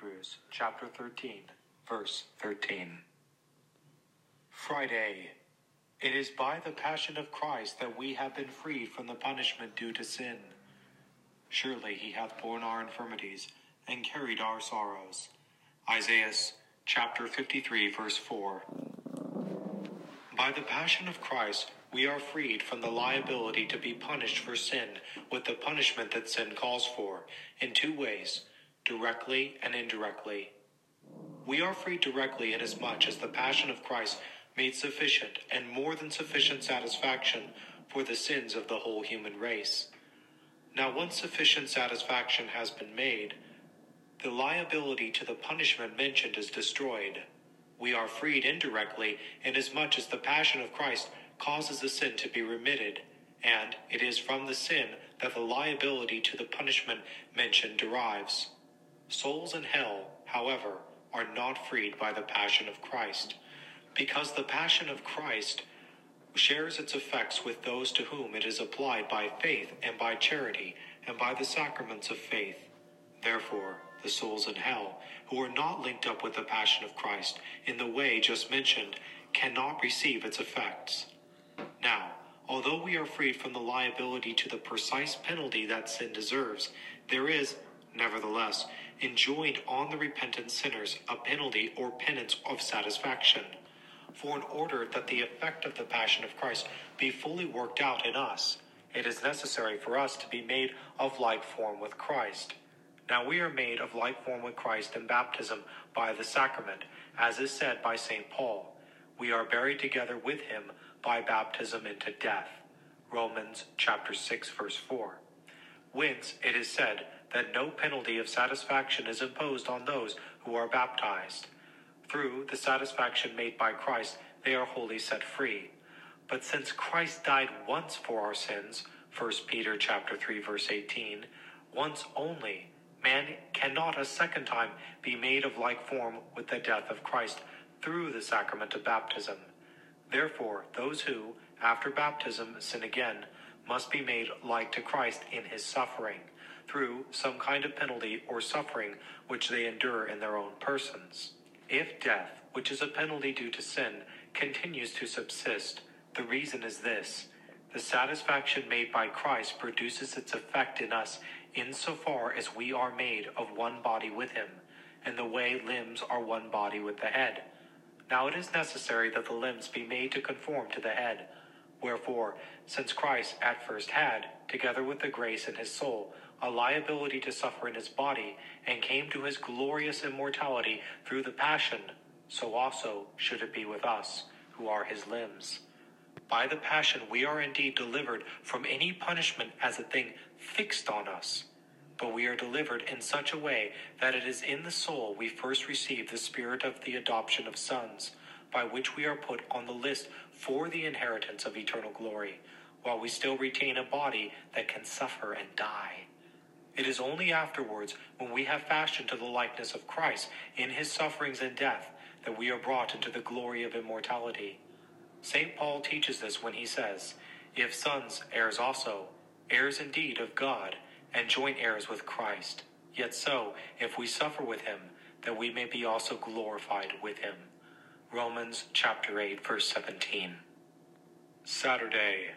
Hebrews chapter 13, verse 13. Friday. It is by the passion of Christ that we have been freed from the punishment due to sin. Surely he hath borne our infirmities and carried our sorrows. Isaiah chapter 53, verse 4. By the passion of Christ, we are freed from the liability to be punished for sin with the punishment that sin calls for, in two ways directly and indirectly. We are freed directly inasmuch as the passion of Christ made sufficient and more than sufficient satisfaction for the sins of the whole human race. Now, once sufficient satisfaction has been made, the liability to the punishment mentioned is destroyed. We are freed indirectly inasmuch as the passion of Christ causes the sin to be remitted, and it is from the sin that the liability to the punishment mentioned derives. Souls in hell, however, are not freed by the passion of Christ, because the passion of Christ shares its effects with those to whom it is applied by faith and by charity and by the sacraments of faith. Therefore, the souls in hell, who are not linked up with the passion of Christ in the way just mentioned, cannot receive its effects. Now, although we are freed from the liability to the precise penalty that sin deserves, there is, nevertheless, enjoined on the repentant sinners a penalty or penance of satisfaction. For in order that the effect of the passion of Christ be fully worked out in us, it is necessary for us to be made of like form with Christ. Now we are made of like form with Christ in baptism by the sacrament, as is said by St. Paul. We are buried together with him by baptism into death. Romans chapter 6 verse 4. Whence it is said that no penalty of satisfaction is imposed on those who are baptized. Through the satisfaction made by Christ, they are wholly set free. But since Christ died once for our sins, 1 Peter chapter 3 verse 18, once only, man cannot a second time be made of like form with the death of Christ through the sacrament of baptism. Therefore, those who, after baptism, sin again, must be made like to Christ in his suffering, through some kind of penalty or suffering which they endure in their own persons. If death, which is a penalty due to sin, continues to subsist, the reason is this the satisfaction made by Christ produces its effect in us insofar as we are made of one body with him, in the way limbs are one body with the head. Now it is necessary that the limbs be made to conform to the head. Wherefore, since Christ at first had, together with the grace in his soul, a liability to suffer in his body, and came to his glorious immortality through the passion, so also should it be with us, who are his limbs. By the passion we are indeed delivered from any punishment as a thing fixed on us, but we are delivered in such a way that it is in the soul we first receive the spirit of the adoption of sons, by which we are put on the list for the inheritance of eternal glory, while we still retain a body that can suffer and die. It is only afterwards, when we have fashioned to the likeness of Christ in his sufferings and death, that we are brought into the glory of immortality. St. Paul teaches this when he says, If sons, heirs also, heirs indeed of God, and joint heirs with Christ. Yet so, if we suffer with him, that we may be also glorified with him. Romans chapter 8, verse 17. Saturday,